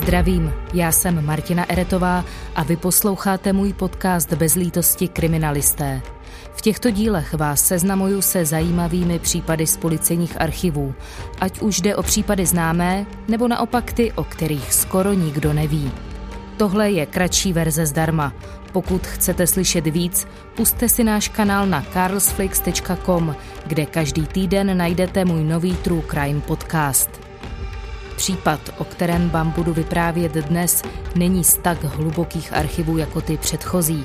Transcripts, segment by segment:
Zdravím, já jsem Martina Eretová a vy posloucháte můj podcast Bez lítosti kriminalisté. V těchto dílech vás seznamuju se zajímavými případy z policejních archivů, ať už jde o případy známé, nebo naopak ty, o kterých skoro nikdo neví. Tohle je kratší verze zdarma. Pokud chcete slyšet víc, puste si náš kanál na carlsflix.com, kde každý týden najdete můj nový True Crime podcast. Případ, o kterém vám budu vyprávět dnes, není z tak hlubokých archivů jako ty předchozí.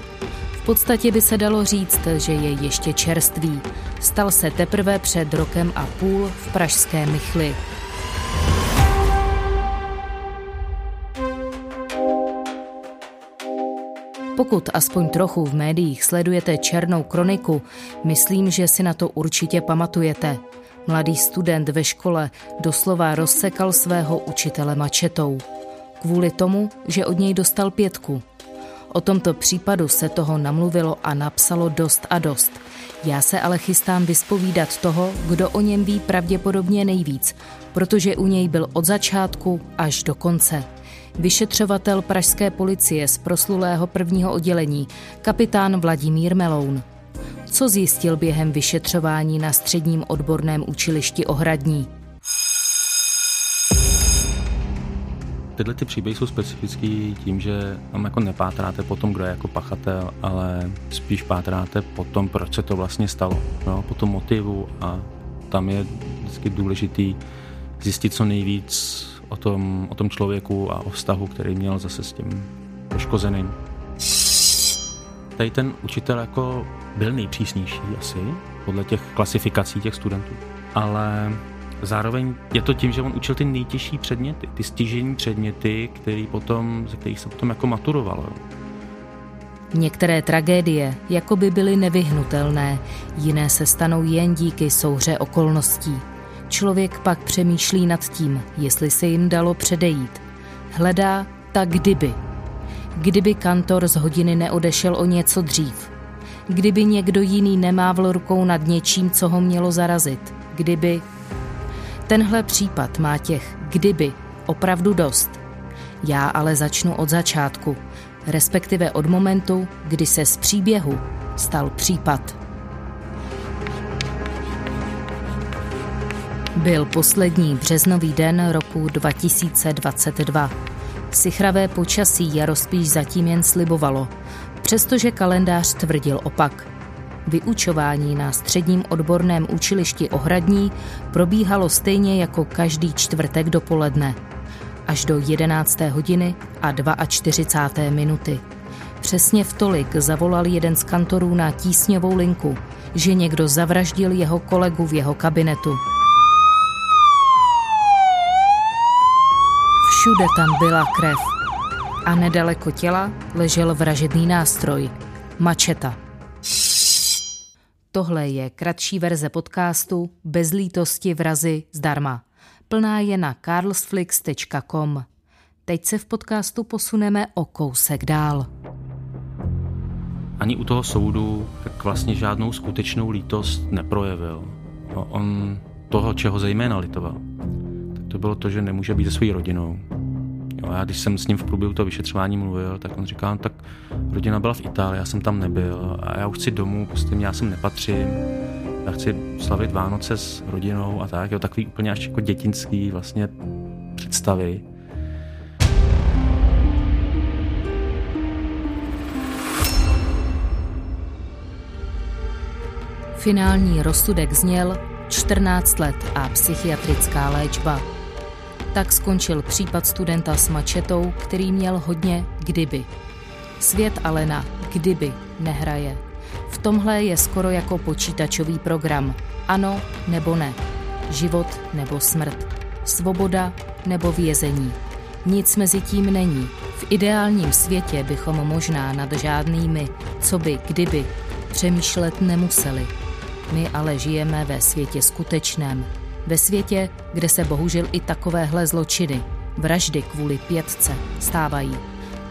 V podstatě by se dalo říct, že je ještě čerstvý. Stal se teprve před rokem a půl v pražské Mychli. Pokud aspoň trochu v médiích sledujete černou kroniku, myslím, že si na to určitě pamatujete. Mladý student ve škole doslova rozsekal svého učitele mačetou. Kvůli tomu, že od něj dostal pětku. O tomto případu se toho namluvilo a napsalo dost a dost. Já se ale chystám vyspovídat toho, kdo o něm ví pravděpodobně nejvíc, protože u něj byl od začátku až do konce. Vyšetřovatel pražské policie z proslulého prvního oddělení, kapitán Vladimír Meloun co zjistil během vyšetřování na středním odborném učilišti Ohradní. Tyhle ty příběhy jsou specifický tím, že tam jako nepátráte po tom, kdo je jako pachatel, ale spíš pátráte po tom, proč se to vlastně stalo. No, po tom motivu a tam je vždycky důležitý zjistit co nejvíc o tom, o tom člověku a o vztahu, který měl zase s tím poškozeným. Tady ten učitel jako byl nejpřísnější asi, podle těch klasifikací těch studentů. Ale zároveň je to tím, že on učil ty nejtěžší předměty, ty stěžení předměty, který potom, ze kterých se potom jako maturovalo. Některé tragédie jako by byly nevyhnutelné, jiné se stanou jen díky souhře okolností. Člověk pak přemýšlí nad tím, jestli se jim dalo předejít. Hledá tak kdyby. Kdyby kantor z hodiny neodešel o něco dřív, kdyby někdo jiný nemávl rukou nad něčím, co ho mělo zarazit. Kdyby... Tenhle případ má těch kdyby opravdu dost. Já ale začnu od začátku, respektive od momentu, kdy se z příběhu stal případ. Byl poslední březnový den roku 2022. Sichravé počasí Jarospíš zatím jen slibovalo – přestože kalendář tvrdil opak. Vyučování na středním odborném učilišti Ohradní probíhalo stejně jako každý čtvrtek dopoledne, až do 11. hodiny a 42. minuty. Přesně v tolik zavolal jeden z kantorů na tísňovou linku, že někdo zavraždil jeho kolegu v jeho kabinetu. Všude tam byla krev a nedaleko těla ležel vražedný nástroj – mačeta. Tohle je kratší verze podcastu Bez lítosti vrazy zdarma. Plná je na carlsflix.com. Teď se v podcastu posuneme o kousek dál. Ani u toho soudu tak vlastně žádnou skutečnou lítost neprojevil. No, on toho, čeho zejména litoval, tak to bylo to, že nemůže být se svou rodinou, Jo, já když jsem s ním v průběhu toho vyšetřování mluvil, tak on říkal, no, tak rodina byla v Itálii, já jsem tam nebyl a já už chci domů, prostě já sem nepatřím. Já chci slavit Vánoce s rodinou a tak, jo, takový úplně až jako dětinský vlastně představy. Finální rozsudek zněl 14 let a psychiatrická léčba. Tak skončil případ studenta s mačetou, který měl hodně kdyby. Svět ale na kdyby nehraje. V tomhle je skoro jako počítačový program. Ano nebo ne. Život nebo smrt. Svoboda nebo vězení. Nic mezi tím není. V ideálním světě bychom možná nad žádnými, co by, kdyby, přemýšlet nemuseli. My ale žijeme ve světě skutečném, ve světě, kde se bohužel i takovéhle zločiny, vraždy kvůli pětce, stávají,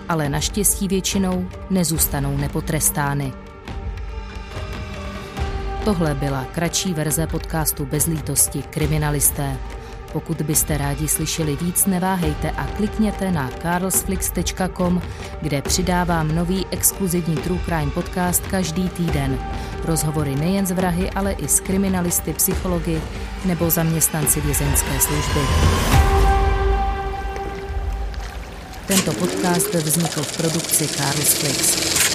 ale naštěstí většinou nezůstanou nepotrestány. Tohle byla kratší verze podcastu Bezlítosti kriminalisté. Pokud byste rádi slyšeli víc, neváhejte a klikněte na carlsflix.com, kde přidávám nový exkluzivní True Crime podcast každý týden. Rozhovory nejen z vrahy, ale i s kriminalisty, psychologi nebo zaměstnanci vězeňské služby. Tento podcast vznikl v produkci Carlsflix.